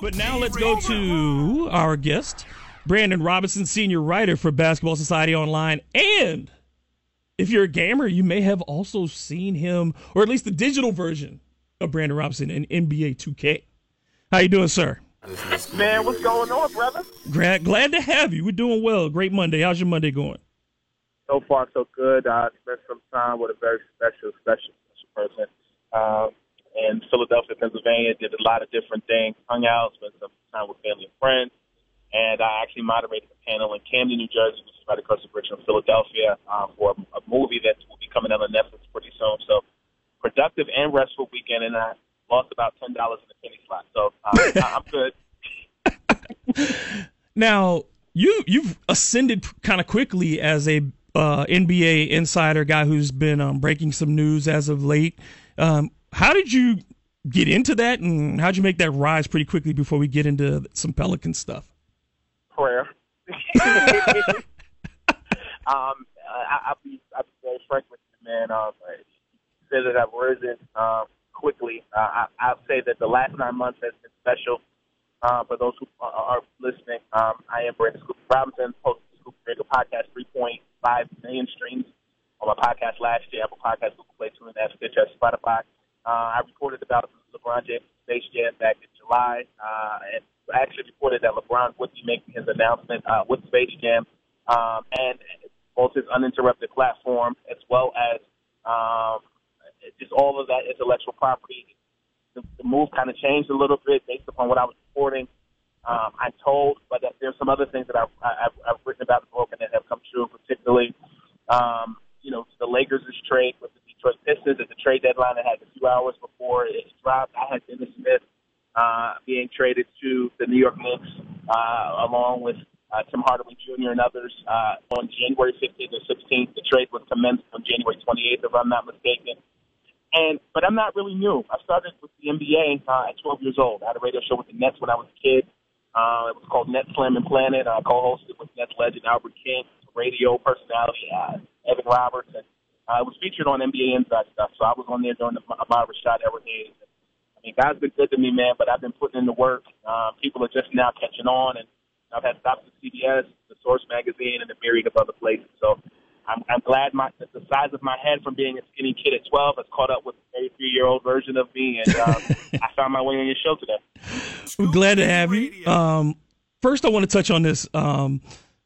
But now let's go to our guest, Brandon Robinson, senior writer for Basketball Society Online. And if you're a gamer, you may have also seen him, or at least the digital version of Brandon Robinson in NBA 2K. How you doing, sir? Man, what's going on, brother? Glad, glad to have you. We're doing well. Great Monday. How's your Monday going? So far, so good. I spent some time with a very special, special, special person um, in Philadelphia, Pennsylvania. Did a lot of different things. Hung out, spent some time with family and friends. And I actually moderated a panel in Camden, New Jersey, which is right across the bridge from Philadelphia, uh, for a, a movie that will be coming out on Netflix pretty soon. So productive and restful weekend, and I lost about ten dollars in the penny slot. So uh, I'm good. Now you you've ascended kind of quickly as a uh, NBA insider guy who's been um, breaking some news as of late. Um, how did you get into that, and how'd you make that rise pretty quickly before we get into some Pelican stuff? Prayer. um, I, I'll be I'll be very frank with you, man. Um, say that I've risen um, quickly. Uh, I, I'll say that the last nine months has been special. Uh, for those who are, are listening, um, I am Brandon Scoop Robinson, host of Scoop Radio Podcast, 3.5 million streams on my podcast last year, Apple Podcast, Google Play, TuneIn, Stitcher, Spotify. Uh, I reported about LeBron James Space Jam back in July, uh, and I actually reported that LeBron would be making his announcement uh, with Space Jam, um, and both his uninterrupted platform as well as um, just all of that intellectual property. The, the move kind of changed a little bit based upon what I was reporting. Um, I'm told, but that there's some other things that I've, I've, I've written about the book and that have come true, particularly, um, you know, the Lakers' trade with the Detroit Pistons at the trade deadline. Had a few hours before it dropped. I had Dennis Smith uh, being traded to the New York Knicks, uh, along with uh, Tim Hardaway Jr. and others uh, on January 15th or 16th. The trade was commenced on January 28th, if I'm not mistaken. And but I'm not really new. I started with the NBA uh, at 12 years old. I had a radio show with the Nets when I was a kid. Uh, it was called Net Slam and Planet. I co-hosted with Nets legend Albert King, radio personality uh, Evan Roberts, and uh, it was featured on NBA Inside stuff. So I was on there during the Ahmad Rashad era days. I mean, God's been good to me, man. But I've been putting in the work. Uh, people are just now catching on, and I've had stops at CBS, the Source magazine, and a myriad of other places. So I'm, I'm glad my the size of my head from being a skinny kid at 12 has caught up with the 33 year old version of me, and um, I found my way on your show today. We're glad to have you. Um, first, I want to touch on this. Um,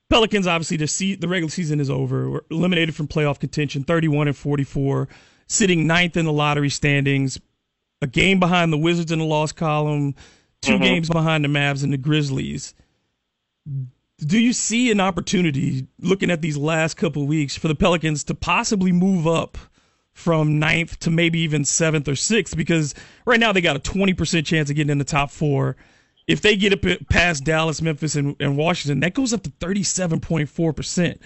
Pelicans, obviously, the, se- the regular season is over. We're eliminated from playoff contention, 31 and 44, sitting ninth in the lottery standings, a game behind the Wizards in the loss column, 2 Mhm. games behind the Mavs and the Grizzlies. Do you see an opportunity, looking at these last couple weeks, for the Pelicans to possibly move up from ninth to maybe even seventh or sixth? Because right now they got a 20% chance of getting in the top four. If they get up past Dallas, Memphis, and, and Washington, that goes up to 37.4%.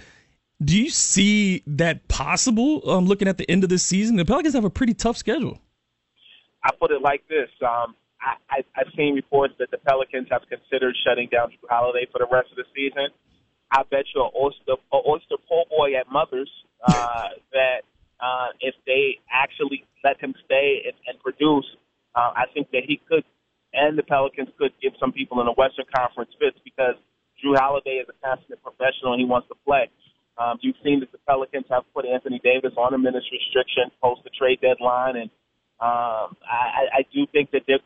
Do you see that possible um, looking at the end of this season? The Pelicans have a pretty tough schedule. I put it like this. Um, I, I, I've seen reports that the Pelicans have considered shutting down Jrue Holiday for the rest of the season. I bet you an oyster, a oyster po' boy at Mother's uh, that uh, if they actually let him stay and, and produce, uh, I think that he could, and the Pelicans could give some people in the Western Conference fits because Jrue Holiday is a consummate professional and he wants to play. Um, you've seen that the Pelicans have put Anthony Davis on a minutes restriction post the trade deadline, and um, I, I do think that they're.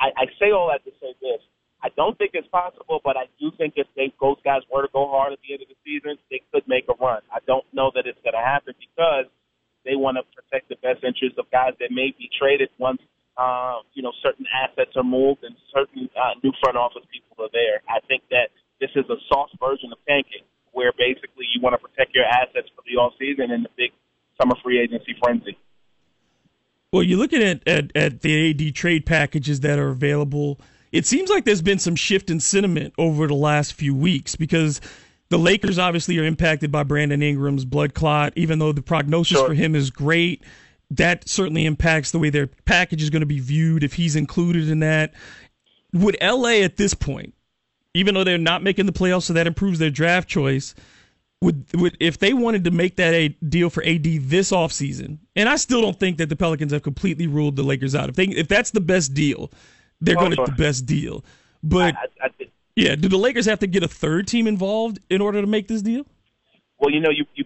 I, I say all that to say this. I don't think it's possible, but I do think if they those guys were to go hard at the end of the season, they could make a run. I don't know that it's going to happen because they want to protect the best interests of guys that may be traded once uh, you know certain assets are moved and certain uh, new front office people are there. I think that this is a soft version of tanking, where basically you want to protect your assets for the off season and the big summer free agency frenzy. Well, you're looking at, at, at the AD trade packages that are available. It seems like there's been some shift in sentiment over the last few weeks because the Lakers obviously are impacted by Brandon Ingram's blood clot, even though the prognosis sure. for him is great. That certainly impacts the way their package is going to be viewed if he's included in that. Would LA at this point, even though they're not making the playoffs, so that improves their draft choice, would, would if they wanted to make that a deal for AD this offseason, and I still don't think that the Pelicans have completely ruled the Lakers out. If they if that's the best deal, they're oh, going to get the best deal. But I, I, I, yeah, do the Lakers have to get a third team involved in order to make this deal? Well, you know, you, you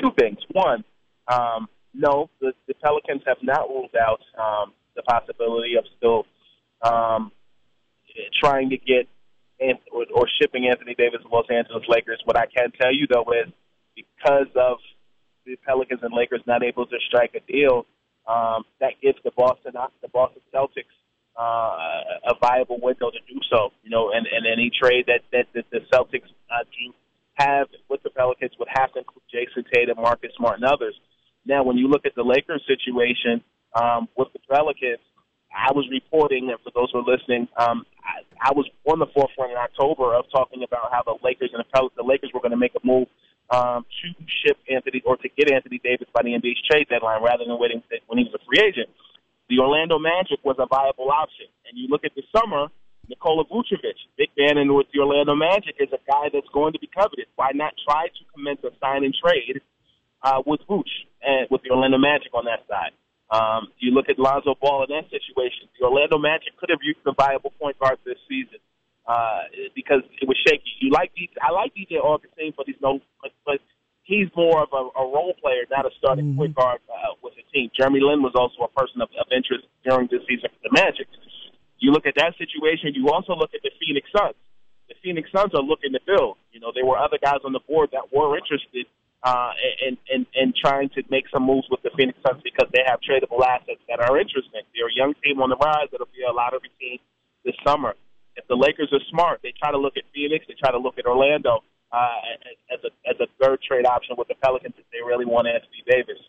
two things. One, um, no, the, the Pelicans have not ruled out um, the possibility of still um, trying to get or, or shipping Anthony Davis to Los Angeles Lakers. What I can tell you though is because of the Pelicans and Lakers not able to strike a deal, um, that gives the Boston the Boston Celtics uh, a viable window to do so. You know, and, and any trade that that, that the Celtics uh, do have with the Pelicans would have to include Jayson Tatum, Marcus Smart, and others. Now, when you look at the Lakers situation um, with the Pelicans, I was reporting, and for those who are listening, um, I, I was on the forefront in October of talking about how the Lakers and the, Pel- the Lakers were going to make a move um, to ship Anthony or to get Anthony Davis by the NBA's trade deadline rather than waiting when he was a free agent. The Orlando Magic was a viable option, and you look at the summer. Nikola Vucevic, big man in with the Orlando Magic, is a guy that's going to be coveted. Why not try to commence a sign and trade uh, with Vooch and with the Orlando Magic on that side? Um, you look at Lonzo Ball in that situation. The Orlando Magic could have used a viable point guard this season uh, because it was shaky. You like DJ, I like DJ Augustin, but he's no, but, but he's more of a, a role player, not a starting mm-hmm. point guard uh, with the team. Jeremy Lin was also a person of, of interest during this season for the Magic. You look at that situation. You also look at the Phoenix Suns. The Phoenix Suns are looking to build. You know, there were other guys on the board that were interested uh, and, and, and trying to make some moves with the Phoenix Suns because they have tradable assets that are interesting. They're a young team on the rise that'll be a lottery team this summer. If the Lakers are smart, they try to look at Phoenix, they try to look at Orlando uh, as a as a third trade option with the Pelicans if they really want Anthony Davis.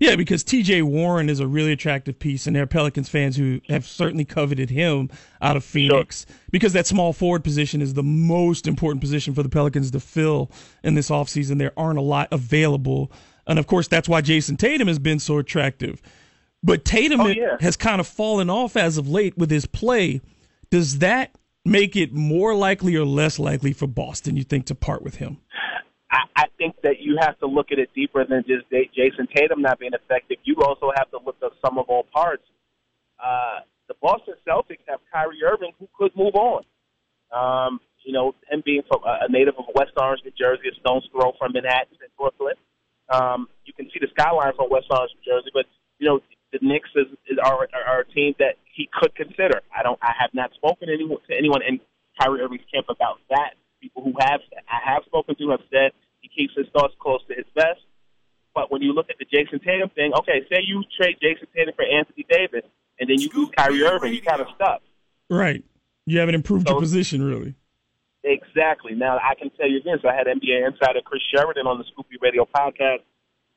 Yeah, because TJ Warren is a really attractive piece, and there are Pelicans fans who have certainly coveted him out of Phoenix sure. because that small forward position is the most important position for the Pelicans to fill in this offseason. There aren't a lot available. And of course, that's why Jayson Tatum has been so attractive. But Tatum oh, yeah. has kind of fallen off as of late with his play. Does that make it more likely or less likely for Boston, you think, to part with him? I, think that you have to look at it deeper than just Jayson Tatum not being effective. You also have to look at some of all parts. Uh, the Boston Celtics have Kyrie Irving, who could move on. Um, you know, him being from a native of West Orange, New Jersey, a stone's throw from Manhattan and Brooklyn. Um, you can see the skyline from West Orange, New Jersey, but you know the Knicks is, is our, our team that he could consider. I don't. I have not spoken to anyone, to anyone in Kyrie Irving's camp about that people who have I have spoken to have said keeps his thoughts close to his vest. But when you look at the Jayson Tatum thing, okay, say you trade Jayson Tatum for Anthony Davis, and then you lose Kyrie Irving, you kind of stuck. Right. You haven't improved so, your position really. Exactly. Now I can tell you this: I had NBA insider Chris Sheridan on the Scoop B Radio podcast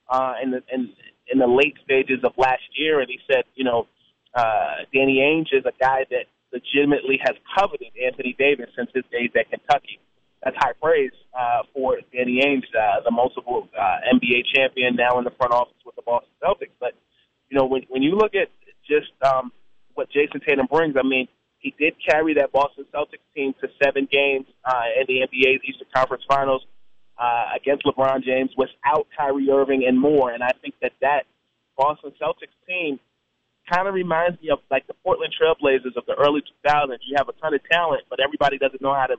uh, in the in, in the late stages of last year, and he said, you know, uh, Danny Ainge is a guy that legitimately has coveted Anthony Davis since his days at Kentucky that's high praise uh, for Danny Ainge, uh, the multiple uh, NBA champion, now in the front office with the Boston Celtics. But you know, when when you look at just um, what Jayson Tatum brings. I mean, he did carry that Boston Celtics team to seven games uh, in the NBA's Eastern Conference Finals uh, against LeBron James without Kyrie Irving and more. And I think that that Boston Celtics team kind of reminds me of like the Portland Trailblazers of the early 2000s. You have a ton of talent, but everybody doesn't know how to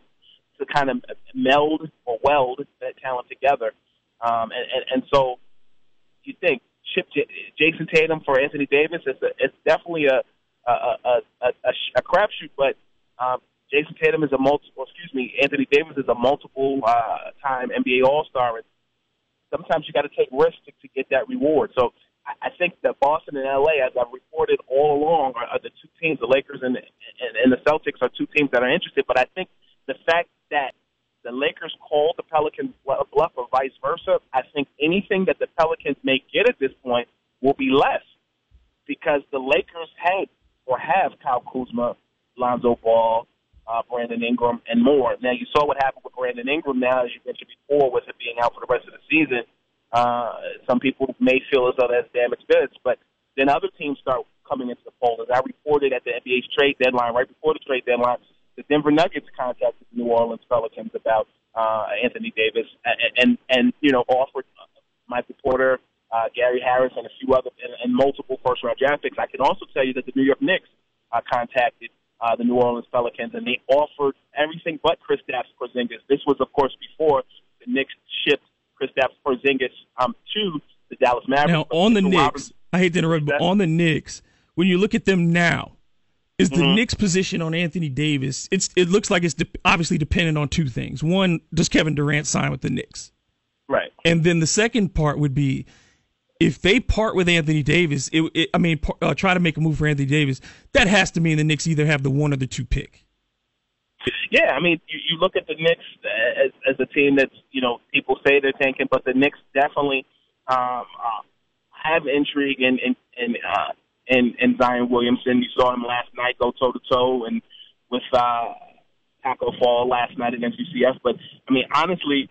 to kind of meld or weld that talent together. Um, and, and, and so you think Chip J- Jayson Tatum for Anthony Davis is a, it's definitely a a a, a, a, crapshoot, but um, Jayson Tatum is a multiple. Excuse me, Anthony Davis is a multiple uh, time NBA All Star, and sometimes you got to take risks to, to get that reward. So I think that Boston and LA, as I've reported all along, are, are the two teams. The Lakers and, and and the Celtics are two teams that are interested. But I think the fact Lakers called the Pelicans bluff or vice versa, I think anything that the Pelicans may get at this point will be less because the Lakers had or have Kyle Kuzma, Lonzo Ball, uh, Brandon Ingram, and more. Now you saw what happened with Brandon Ingram. Now, as you mentioned before, with it being out for the rest of the season uh, some people may feel as though that's damaged goods, but then other teams start coming into the fold. As I reported at the NBA's trade deadline, right before the trade deadline, the Denver Nuggets contacted the New Orleans Pelicans about uh, Anthony Davis and, and, and you know, offered Michael Porter, uh, Gary Harris, and a few other, and, and multiple first round draft picks. I can also tell you that the New York Knicks uh, contacted uh, the New Orleans Pelicans, and they offered everything but Kristaps Porzingis. This was, of course, before the Knicks shipped Kristaps Porzingis um, to the Dallas Mavericks. Now on the Knicks, I hate to interrupt, but on the Knicks, when you look at them now, is the mm-hmm. Knicks' position on Anthony Davis? It's it looks like it's de- obviously dependent on two things. One, does Kevin Durant sign with the Knicks? Right. And then the second part would be if they part with Anthony Davis. It, it, I mean, uh, try to make a move for Anthony Davis. That has to mean the Knicks either have the one or the two pick. Yeah, I mean, you, you look at the Knicks as, as a team that's, you know, people say they're tanking, but the Knicks definitely um, uh, have intrigue and in in, uh, in in Zion Williamson. You saw him last night go toe to toe and with uh, Tacko Fall last night against UCF. But I mean, honestly,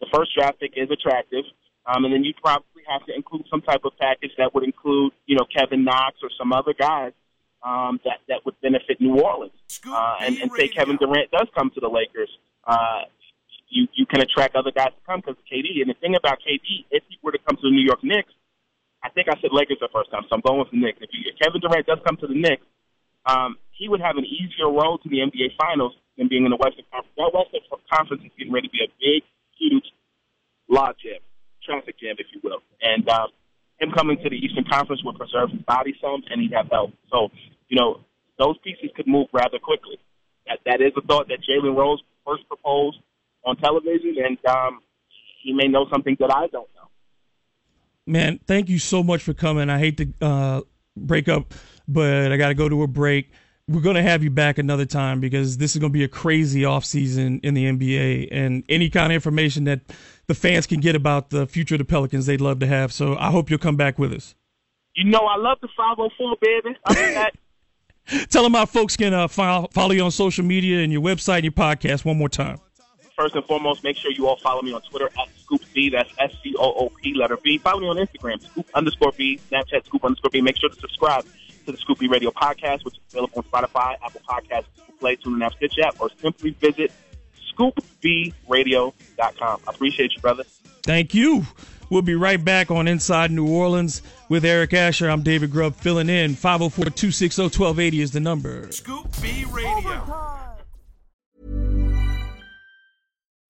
the first draft pick is attractive, um, and then you probably have to include some type of package that would include, you know, Kevin Knox or some other guys um, that that would benefit New Orleans. Uh, and, and say Kevin Durant does come to the Lakers, uh, you you can attract other guys to come because KD. And the thing about KD, if he were to come to the New York Knicks, I think I said Lakers the first time, so I'm going with the Knicks. If, you, if Kevin Durant does come to the Knicks, um, he would have an easier road to the NBA Finals than being in the Western Conference. That Western Conference is getting ready to be a big, huge log jam, traffic jam, if you will. And um, him coming to the Eastern Conference would preserve his body some, and he'd have help. So, you know, those pieces could move rather quickly. That that is a thought that Jalen Rose first proposed on television, and um, he may know something that I don't know. Man, thank you so much for coming. I hate to uh, break up, but I got to go to a break. We're going to have you back another time because this is going to be a crazy offseason in the NBA, and any kind of information that the fans can get about the future of the Pelicans, they'd love to have. So I hope you'll come back with us. You know, I love the 504, baby. I mean that. Tell them how folks can uh, follow, follow you on social media and your website and your podcast one more time. First and foremost, make sure you all follow me on Twitter at Scoop B. That's S C O O P letter B. Follow me on Instagram, Scoop underscore B, Snapchat, Scoop underscore B. Make sure to subscribe to the Scoop B Radio podcast, which is available on Spotify, Apple Podcasts, Google Play, TuneIn App, Stitch app, or simply visit scoopbradio.com. I appreciate you, brother. Thank you. We'll be right back on Inside New Orleans with Eric Asher. I'm David Grubb filling in. 504 260 1280 is the number. Scoop B Radio.